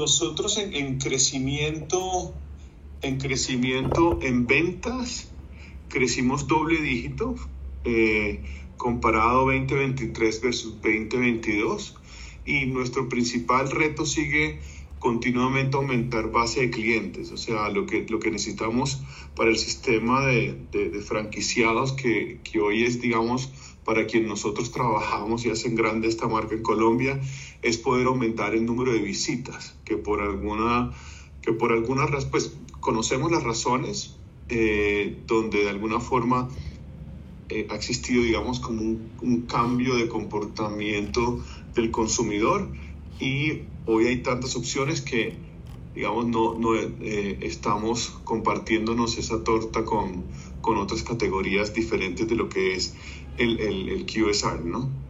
nosotros en, crecimiento, en crecimiento en ventas, crecimos doble dígito, eh, comparado 2023 versus 2022, y nuestro principal reto sigue continuamente aumentar base de clientes, o sea, lo que, lo que necesitamos para el sistema de, franquiciados que, hoy es, digamos, para quien nosotros trabajamos y hacen grande esta marca en Colombia, es poder aumentar el número de visitas, que por alguna, que por alguna pues conocemos las razones eh, donde de alguna forma eh, ha existido, digamos, como un, cambio de comportamiento del consumidor y hoy hay tantas opciones que, digamos, no, no eh, estamos compartiéndonos esa torta con, con, otras categorías diferentes de lo que es el, el, el QSR, ¿no?